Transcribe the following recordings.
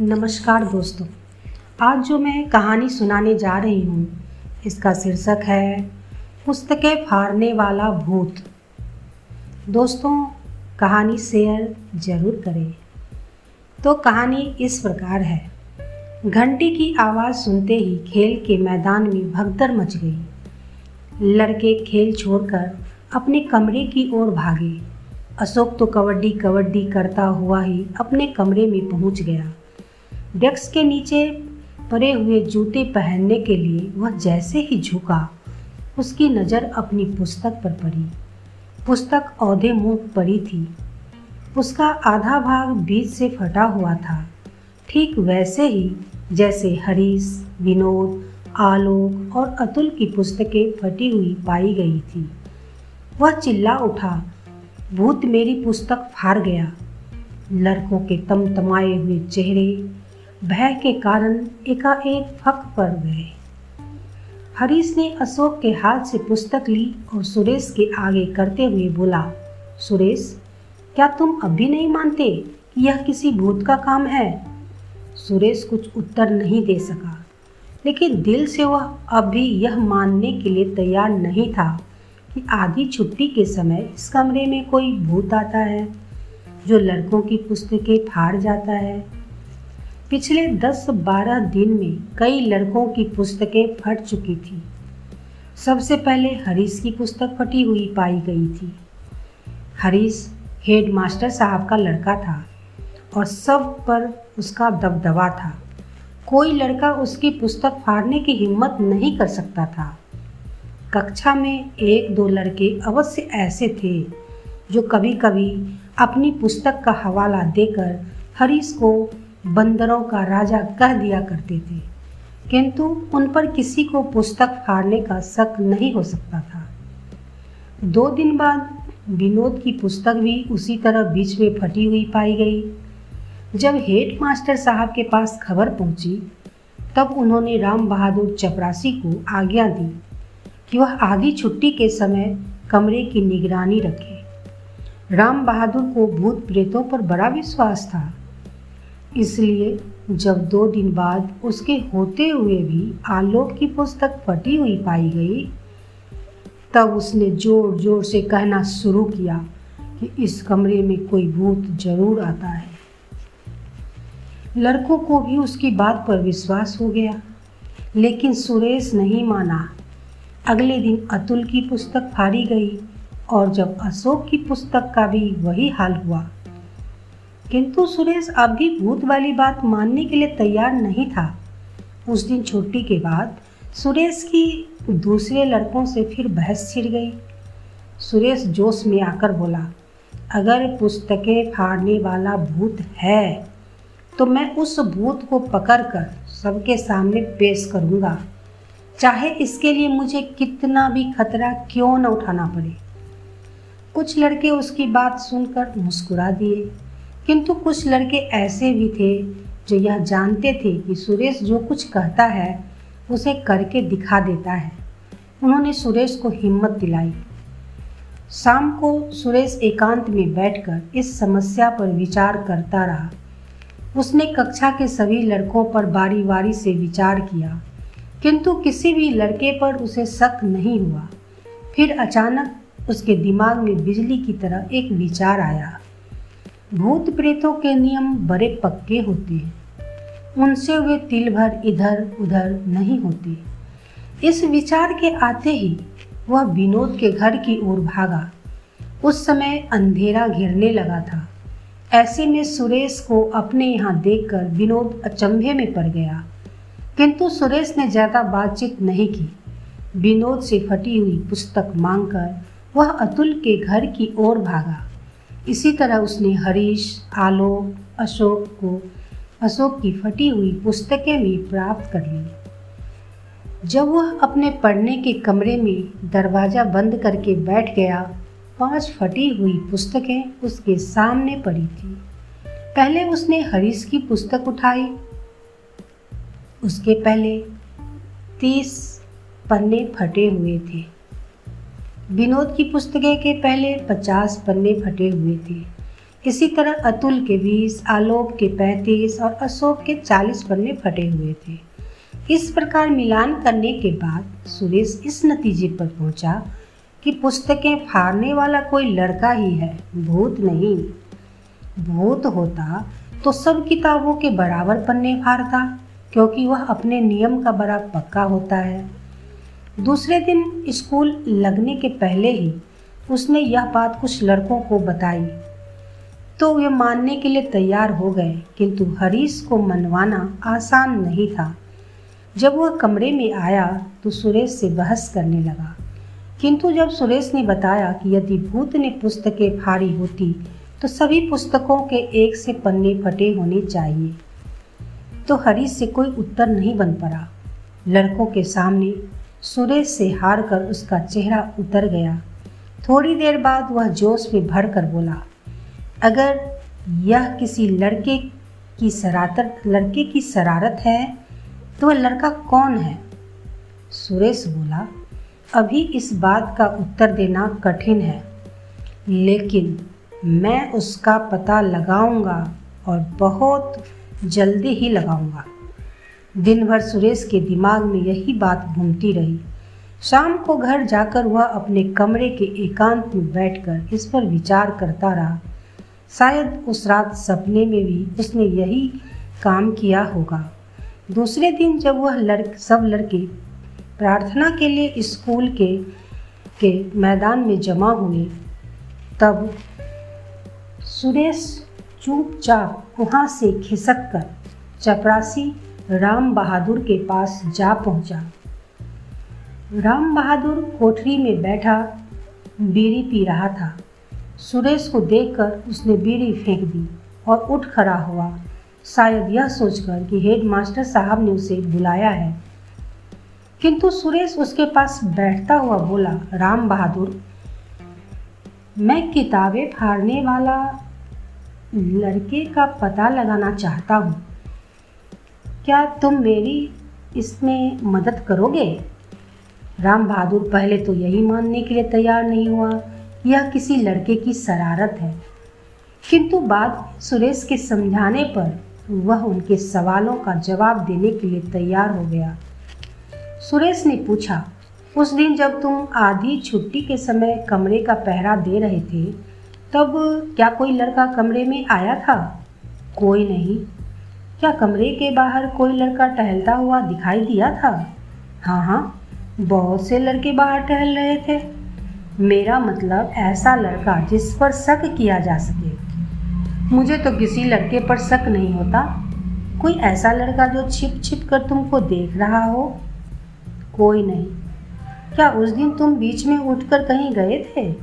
नमस्कार दोस्तों। आज जो मैं कहानी सुनाने जा रही हूँ, इसका शीर्षक है, पुस्तकें फाड़ने वाला भूत। दोस्तों, कहानी शेयर ज़रूर करें। तो कहानी इस प्रकार है। घंटी की आवाज़ सुनते ही खेल के मैदान में भगदड़ मच गई। लड़के खेल छोड़कर अपने कमरे की ओर भागे। अशोक तो कबड्डी कबड्डी करता हुआ ही अपने कमरे में पहुँच गया। डेस्क के नीचे पड़े हुए जूते पहनने के लिए वह जैसे ही झुका, उसकी नज़र अपनी पुस्तक पर पड़ी। पुस्तक औधे मुँह पड़ी थी। उसका आधा भाग बीच से फटा हुआ था। ठीक वैसे ही, जैसे हरीश, विनोद, आलोक और अतुल की पुस्तकें फटी हुई पाई गई थी। वह चिल्ला उठा, भूत मेरी पुस्तक फाड़ गया। लड़कों के तमतमाए हुए चेहरे भय के कारण एकाएक फक पड़ गए। हरीश ने अशोक के हाथ से पुस्तक ली और सुरेश के आगे करते हुए बोला, सुरेश, क्या तुम अभी नहीं मानते कि यह किसी भूत का काम है? सुरेश कुछ उत्तर नहीं दे सका, लेकिन दिल से वह अभी यह मानने के लिए तैयार नहीं था कि आधी छुट्टी के समय इस कमरे में कोई भूत आता है, जो लड़कों की पुस्तकें फाड़ जाता है पिछले 10-12 दिन में कई लड़कों की पुस्तकें फट चुकी थी। सबसे पहले हरीश की पुस्तक फटी हुई पाई गई थी। हरीश हेड मास्टर साहब का लड़का था और सब पर उसका दबदबा था। कोई लड़का उसकी पुस्तक फाड़ने की हिम्मत नहीं कर सकता था। कक्षा में एक दो लड़के अवश्य ऐसे थे जो कभी कभी अपनी पुस्तक का हवाला देकर हरीश को बंदरों का राजा कह दिया करते थे, किंतु उन पर किसी को पुस्तक फाड़ने का शक नहीं हो सकता था। दो दिन बाद विनोद की पुस्तक भी उसी तरह बीच में फटी हुई पाई गई। जब हेड मास्टर साहब के पास खबर पहुँची, तब उन्होंने राम बहादुर चपरासी को आज्ञा दी कि वह आधी छुट्टी के समय कमरे की निगरानी रखे। राम बहादुर को भूत प्रेतों पर बड़ा विश्वास था। इसलिए जब दो दिन बाद उसके होते हुए भी आलोक की पुस्तक फटी हुई पाई गई, तब उसने ज़ोर ज़ोर से कहना शुरू किया कि इस कमरे में कोई भूत ज़रूर आता है। लड़कों को भी उसकी बात पर विश्वास हो गया, लेकिन सुरेश नहीं माना। अगले दिन अतुल की पुस्तक फाड़ी गई और जब अशोक की पुस्तक का भी वही हाल हुआ किंतु सुरेश अब भी भूत वाली बात मानने के लिए तैयार नहीं था। उस दिन छुट्टी के बाद सुरेश की दूसरे लड़कों से फिर बहस छिड़ गई। सुरेश जोश में आकर बोला, अगर पुस्तकें फाड़ने वाला भूत है तो मैं उस भूत को पकड़कर सबके सामने पेश करूँगा। चाहे इसके लिए मुझे कितना भी खतरा क्यों न उठाना पड़े। कुछ लड़के उसकी बात सुनकर मुस्कुरा दिए। किंतु कुछ लड़के ऐसे भी थे जो यह जानते थे कि सुरेश जो कुछ कहता है, उसे करके दिखा देता है। उन्होंने सुरेश को हिम्मत दिलाई। शाम को सुरेश एकांत में बैठकर इस समस्या पर विचार करता रहा। उसने कक्षा के सभी लड़कों पर बारी बारी से विचार किया, किंतु किसी भी लड़के पर उसे शक नहीं हुआ। फिर अचानक उसके दिमाग में बिजली की तरह एक विचार आया। भूत प्रेतों के नियम बड़े पक्के होते हैं। उनसे वे तिल भर इधर उधर नहीं होते। इस विचार के आते ही वह विनोद के घर की ओर भागा। उस समय अंधेरा घिरने लगा था। ऐसे में सुरेश को अपने यहाँ देखकर विनोद अचंभे में पड़ गया। किंतु सुरेश ने ज़्यादा बातचीत नहीं की। विनोद से फटी हुई पुस्तक मांगकर वह अतुल के घर की ओर भागा। इसी तरह उसने हरीश आलोक अशोक को, अशोक की फटी हुई पुस्तकें भी प्राप्त कर ली। जब वह अपने पढ़ने के कमरे में दरवाज़ा बंद करके बैठ गया, पाँच फटी हुई पुस्तकें उसके सामने पड़ी थी। पहले उसने हरीश की पुस्तक उठाई। उसके पहले तीस पन्ने फटे हुए थे। विनोद की पुस्तकें के पहले पचास पन्ने फटे हुए थे। इसी तरह अतुल के बीस, आलोक के पैंतीस और अशोक के चालीस पन्ने फटे हुए थे। इस प्रकार मिलान करने के बाद सुरेश इस नतीजे पर पहुँचा कि पुस्तकें फाड़ने वाला कोई लड़का ही है, भूत नहीं। भूत होता तो सब किताबों के बराबर पन्ने फाड़ता, क्योंकि वह अपने नियम का बड़ा पक्का होता है। दूसरे दिन स्कूल लगने के पहले ही उसने यह बात कुछ लड़कों को बताई। तो वे मानने के लिए तैयार हो गए, किंतु हरीश को मनवाना आसान नहीं था। जब वह कमरे में आया तो सुरेश से बहस करने लगा। किंतु जब सुरेश ने बताया कि यदि भूत ने पुस्तकें फाड़ी होती तो सभी पुस्तकों के एक से पन्ने फटे होने चाहिए। तो हरीश से कोई उत्तर नहीं बन पड़ा। लड़कों के सामने सुरेश से हार कर उसका चेहरा उतर गया। थोड़ी देर बाद वह जोश में भर कर बोला, अगर यह किसी लड़के की शरारत लड़के की शरारत है तो वह लड़का कौन है? सुरेश बोला, अभी इस बात का उत्तर देना कठिन है, लेकिन मैं उसका पता लगाऊँगा और बहुत जल्दी ही लगाऊँगा। दिन भर सुरेश के दिमाग में यही बात घूमती रही। शाम को घर जाकर वह अपने कमरे के एकांत में बैठकर इस पर विचार करता रहा। शायद उस रात सपने में भी उसने यही काम किया होगा। दूसरे दिन जब वह लड़, सब लड़के प्रार्थना के लिए स्कूल के के मैदान में जमा हुए, तब सुरेश चुपचाप वहाँ से खिसक कर चपरासी राम बहादुर के पास जा पहुँचा। राम बहादुर कोठरी में बैठा, बीड़ी पी रहा था। सुरेश को देखकर उसने बीड़ी फेंक दी और उठ खड़ा हुआ। शायद यह सोचकर कि हेड मास्टर साहब ने उसे बुलाया है। किंतु सुरेश उसके पास बैठता हुआ बोला, राम बहादुर, मैं किताबें फाड़ने वाला लड़के का पता लगाना चाहता हूँ। क्या तुम मेरी इसमें मदद करोगे? राम बहादुर पहले तो यही मानने के लिए तैयार नहीं हुआ। यह किसी लड़के की शरारत है। किंतु बाद सुरेश के समझाने पर वह उनके सवालों का जवाब देने के लिए तैयार हो गया। सुरेश ने पूछा, उस दिन जब तुम आधी छुट्टी के समय कमरे का पहरा दे रहे थे, तब क्या कोई लड़का कमरे में आया था? कोई नहीं। क्या कमरे के बाहर कोई लड़का टहलता हुआ दिखाई दिया था? हाँ हाँ बहुत से लड़के बाहर टहल रहे थे। मेरा मतलब ऐसा लड़का जिस पर शक किया जा सके। मुझे तो किसी लड़के पर शक नहीं होता। कोई ऐसा लड़का जो छिप छिप कर तुमको देख रहा हो? कोई नहीं। क्या उस दिन तुम बीच में उठकर कहीं गए थे?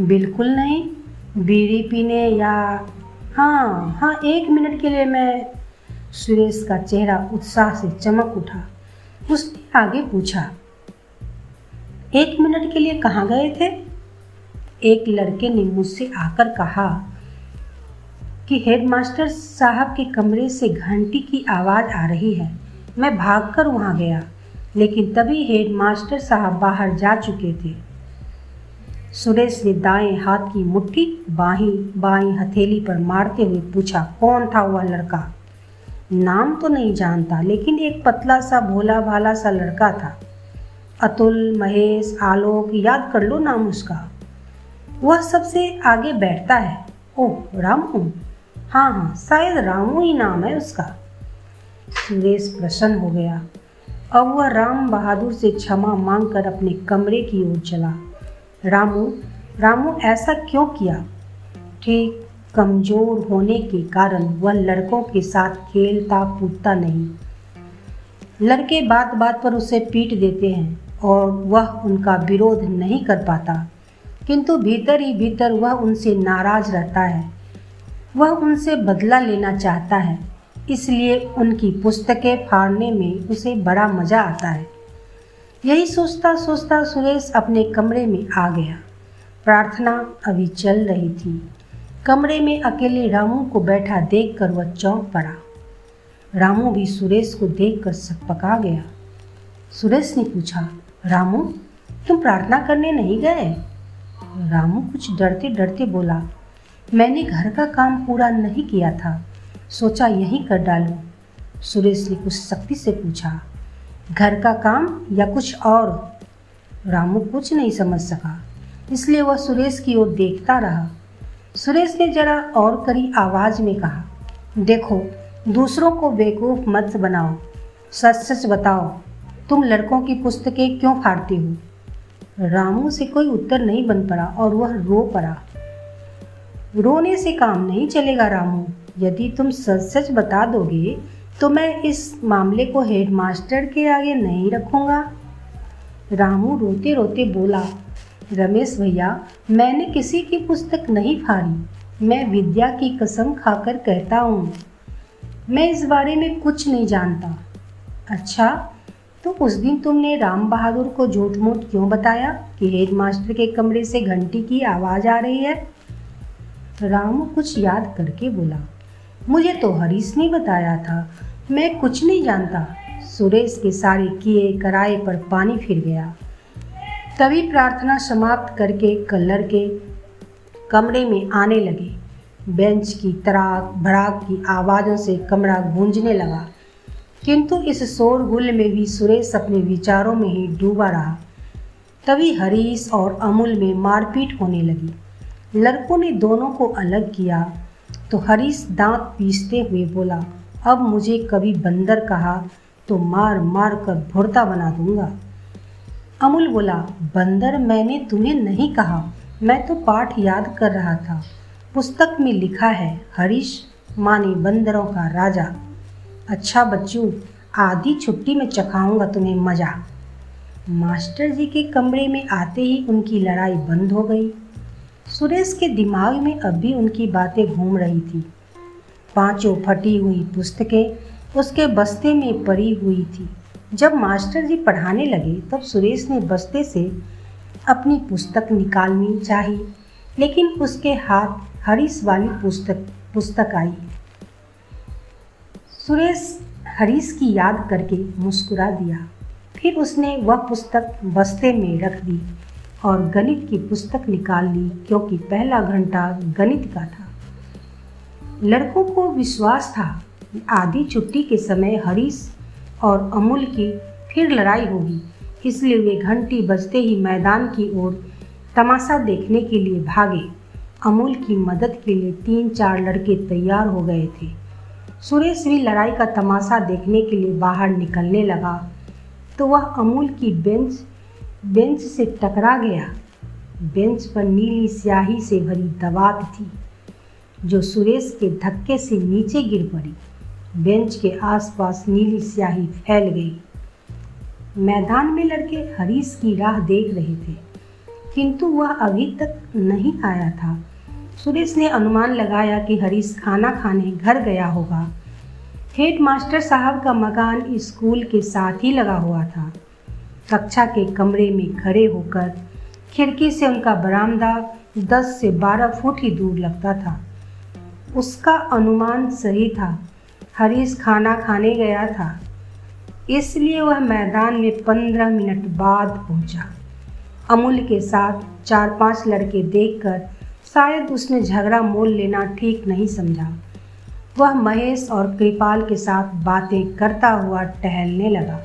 बिल्कुल नहीं। बीड़ी पीने या हाँ हाँ एक मिनट के लिए मैं सुरेश का चेहरा उत्साह से चमक उठा। उसने आगे पूछा, एक मिनट के लिए कहाँ गए थे? एक लड़के ने मुझसे आकर कहा कि, हेडमास्टर साहब के कमरे से घंटी की आवाज़ आ रही है। मैं भागकर वहाँ गया, लेकिन तभी हेडमास्टर साहब बाहर जा चुके थे। सुरेश ने दाएँ हाथ की मुट्ठी बाही बाई हथेली पर मारते हुए पूछा, कौन था वह लड़का? नाम तो नहीं जानता, लेकिन एक पतला सा, भोला भाला सा लड़का था। अतुल, महेश, आलोक, याद कर लो नाम उसका। वह सबसे आगे बैठता है। ओह, रामू? हाँ हाँ शायद रामू ही नाम है उसका। सुरेश प्रसन्न हो गया। अब वह राम बहादुर से क्षमा मांगकर अपने कमरे की ओर चला। रामू रामू ऐसा क्यों किया? ठीक कमज़ोर होने के कारण वह लड़कों के साथ खेलता कूदता नहीं। लड़के बात बात पर उसे पीट देते हैं और वह उनका विरोध नहीं कर पाता। किंतु भीतर ही भीतर वह उनसे नाराज़ रहता है। वह उनसे बदला लेना चाहता है, इसलिए उनकी पुस्तकें फाड़ने में उसे बड़ा मज़ा आता है। यही सोचता सोचता सुरेश अपने कमरे में आ गया। प्रार्थना अभी चल रही थी। कमरे में अकेले रामू को बैठा देखकर वह चौंक पड़ा। रामू भी सुरेश को देखकर पका गया। सुरेश ने पूछा, रामू, तुम प्रार्थना करने नहीं गए? रामू कुछ डरते डरते बोला, मैंने घर का काम पूरा नहीं किया था, सोचा यहीं कर डालूं। सुरेश ने कुछ सख्ती से पूछा, घर का काम या कुछ और? रामू कुछ नहीं समझ सका, इसलिए वह सुरेश की ओर देखता रहा। सुरेश ने जरा और करी आवाज़ में कहा, देखो, दूसरों को बेवकूफ़ मत बनाओ। सच सच बताओ, तुम लड़कों की पुस्तकें क्यों फाड़ती हो? रामू से कोई उत्तर नहीं बन पड़ा और वह रो पड़ा। रोने से काम नहीं चलेगा रामू। यदि तुम सच सच बता दोगे तो मैं इस मामले को हेडमास्टर के आगे नहीं रखूँगा। रामू रोते रोते बोला रमेश भैया, मैंने किसी की पुस्तक नहीं फाड़ी। मैं विद्या की कसम खाकर कहता हूँ, मैं इस बारे में कुछ नहीं जानता। अच्छा तो उस दिन तुमने राम बहादुर को झूठ मूठ क्यों बताया कि हेडमास्टर के कमरे से घंटी की आवाज़ आ रही है? राम कुछ याद करके बोला, मुझे तो हरीश ने बताया था, मैं कुछ नहीं जानता। सुरेश के सारे किए कराए पर पानी फिर गया। तभी प्रार्थना समाप्त करके कलर के कमरे में आने लगे। बेंच की तराक भड़ाक की आवाज़ों से कमरा गूंजने लगा। किंतु इस शोरगुल में भी सुरेश अपने विचारों में ही डूबा रहा। तभी हरीश और अमूल में मारपीट होने लगी। लड़कों ने दोनों को अलग किया तो हरीश दांत पीसते हुए बोला, अब मुझे कभी बंदर कहा तो मार मार कर भुरता बना दूँगा। अमूल बोला, बंदर, मैंने तुम्हें नहीं कहा। मैं तो पाठ याद कर रहा था। पुस्तक में लिखा है, हरीश माने बंदरों का राजा। अच्छा बच्चों, आधी छुट्टी में चखाऊँगा तुम्हें मज़ा। मास्टर जी के कमरे में आते ही उनकी लड़ाई बंद हो गई। सुरेश के दिमाग में अब भी उनकी बातें घूम रही थी। पाँचों फटी हुई पुस्तकें उसके बस्ते में पड़ी हुई थी। जब मास्टर जी पढ़ाने लगे, तब सुरेश ने बस्ते से अपनी पुस्तक निकालनी चाही, लेकिन उसके हाथ हरीश वाली पुस्तक पुस्तक आई। सुरेश हरीश की याद करके मुस्कुरा दिया। फिर उसने वह पुस्तक बस्ते में रख दी और गणित की पुस्तक निकाल ली, क्योंकि पहला घंटा गणित का था। लड़कों को विश्वास था। आधी छुट्टी के समय हरीश और अमूल की फिर लड़ाई होगी। इसलिए वे घंटी बजते ही मैदान की ओर तमाशा देखने के लिए भागे। अमूल की मदद के लिए तीन चार लड़के तैयार हो गए थे। सुरेश भी लड़ाई का तमाशा देखने के लिए बाहर निकलने लगा। तो वह अमूल की बेंच बेंच से टकरा गया। बेंच पर नीली स्याही से भरी दवात थी, जो सुरेश के धक्के से नीचे गिर पड़ी। बेंच के आसपास नीली स्याही फैल गई। मैदान में लड़के हरीश की राह देख रहे थे, किंतु वह अभी तक नहीं आया था। सुरेश ने अनुमान लगाया कि हरीश खाना खाने घर गया होगा। हेड मास्टर साहब का मकान स्कूल के साथ ही लगा हुआ था। कक्षा के कमरे में खड़े होकर खिड़की से उनका बरामदा दस से बारह फुट ही दूर लगता था। उसका अनुमान सही था हरीश खाना खाने गया था। इसलिए वह मैदान में पंद्रह मिनट बाद पहुँचा। अमूल के साथ चार पाँच लड़के देखकर शायद उसने झगड़ा मोल लेना ठीक नहीं समझा। वह महेश और कृपाल के साथ बातें करता हुआ टहलने लगा।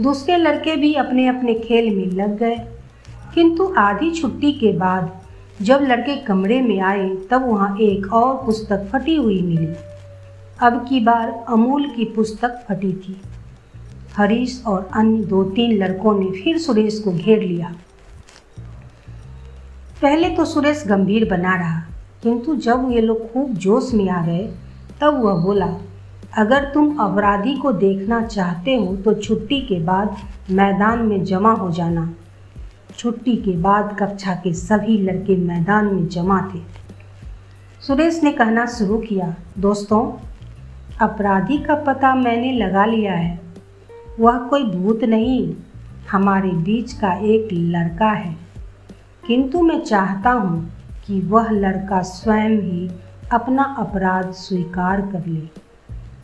दूसरे लड़के भी अपने अपने खेल में लग गए। किंतु आधी छुट्टी के बाद जब लड़के कमरे में आए, तब वहाँ एक और पुस्तक फटी हुई मिली। अब की बार अमूल की पुस्तक फटी थी। हरीश और अन्य दो तीन लड़कों ने फिर सुरेश को घेर लिया। पहले तो सुरेश गंभीर बना रहा, किंतु जब ये लोग खूब जोश में आ गए, तब वह बोला, अगर तुम अपराधी को देखना चाहते हो तो छुट्टी के बाद मैदान में जमा हो जाना। छुट्टी के बाद कक्षा के सभी लड़के मैदान में जमा थे। सुरेश ने कहना शुरू किया, दोस्तों अपराधी का पता मैंने लगा लिया है। वह कोई भूत नहीं, हमारे बीच का एक लड़का है। किंतु मैं चाहता हूँ कि वह लड़का स्वयं ही अपना अपराध स्वीकार कर ले।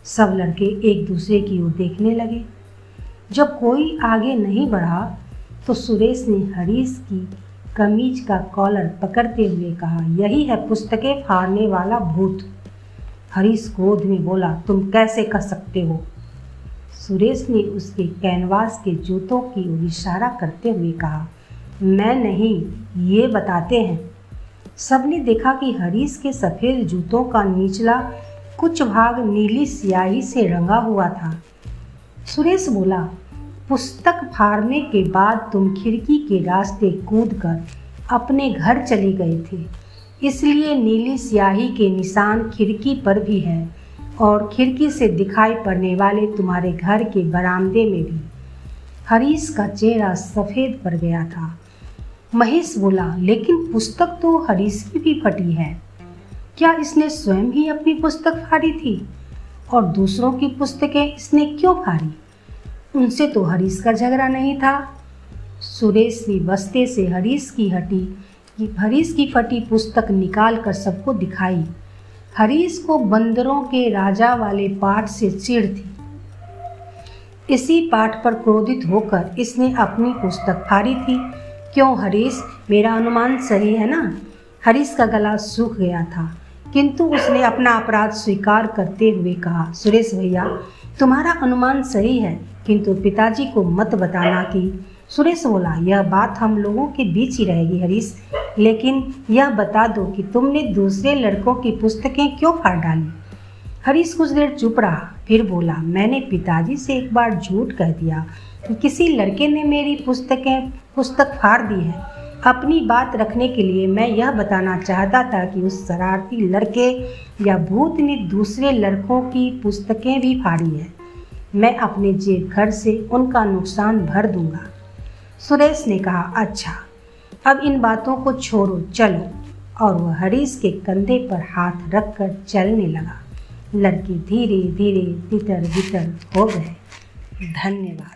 सब लड़के एक दूसरे की ओर देखने लगे। जब कोई आगे नहीं बढ़ा तो सुरेश ने हरीश की कमीज का कॉलर पकड़ते हुए कहा, यही है पुस्तकें फाड़ने वाला भूत। हरीश क्रोध में बोला, तुम कैसे कर सकते हो? सुरेश ने उसके कैनवास के जूतों की ओर इशारा करते हुए कहा, मैं नहीं, ये बताते हैं। सबने देखा कि हरीश के सफ़ेद जूतों का निचला कुछ भाग नीली स्याही से रंगा हुआ था। सुरेश बोला, पुस्तक फाड़ने के बाद तुम खिड़की के रास्ते कूदकर अपने घर चले गए थे। इसलिए नीली स्याही के निशान खिड़की पर भी है और खिड़की से दिखाई पड़ने वाले तुम्हारे घर के बरामदे में भी। हरीश का चेहरा सफ़ेद पड़ गया था। महेश बोला, लेकिन पुस्तक तो हरीश की भी फटी है। क्या इसने स्वयं ही अपनी पुस्तक फाड़ी थी? और दूसरों की पुस्तकें इसने क्यों फाड़ी? उनसे तो हरीश का झगड़ा नहीं था। सुरेश ने बस्ते से हरीश की हटी कि हरीश की फटी पुस्तक निकाल कर सबको दिखाई। हरीश को बंदरों के राजा वाले पाठ से चिढ़ थी। इसी पाठ पर क्रोधित होकर इसने अपनी पुस्तक फाड़ी थी। क्यों हरीश? मेरा अनुमान सही है ना? हरीश का गला सूख गया था। किंतु उसने अपना अपराध स्वीकार करते हुए कहा, सुरेश भैया, तुम्हारा अनुमान सही है, किंतु पिताजी को मत बताना कि सुरेश बोला, यह बात हम लोगों के बीच ही रहेगी हरीश, लेकिन यह बता दो कि तुमने दूसरे लड़कों की पुस्तकें क्यों फाड़ डाली? हरीश कुछ देर चुप रहा, फिर बोला, मैंने पिताजी से एक बार झूठ कह दिया कि किसी लड़के ने मेरी पुस्तकें, पुस्तक फाड़ दी है। अपनी बात रखने के लिए मैं यह बताना चाहता था कि उस शरारती लड़के या भूत ने दूसरे लड़कों की पुस्तकें भी फाड़ी हैं। मैं अपने जेब घर से उनका नुकसान भर दूँगा। सुरेश ने कहा अच्छा अब इन बातों को छोड़ो, चलो। और वह हरीश के कंधे पर हाथ रखकर चलने लगा। लड़के धीरे धीरे तितर बितर हो गए। धन्यवाद।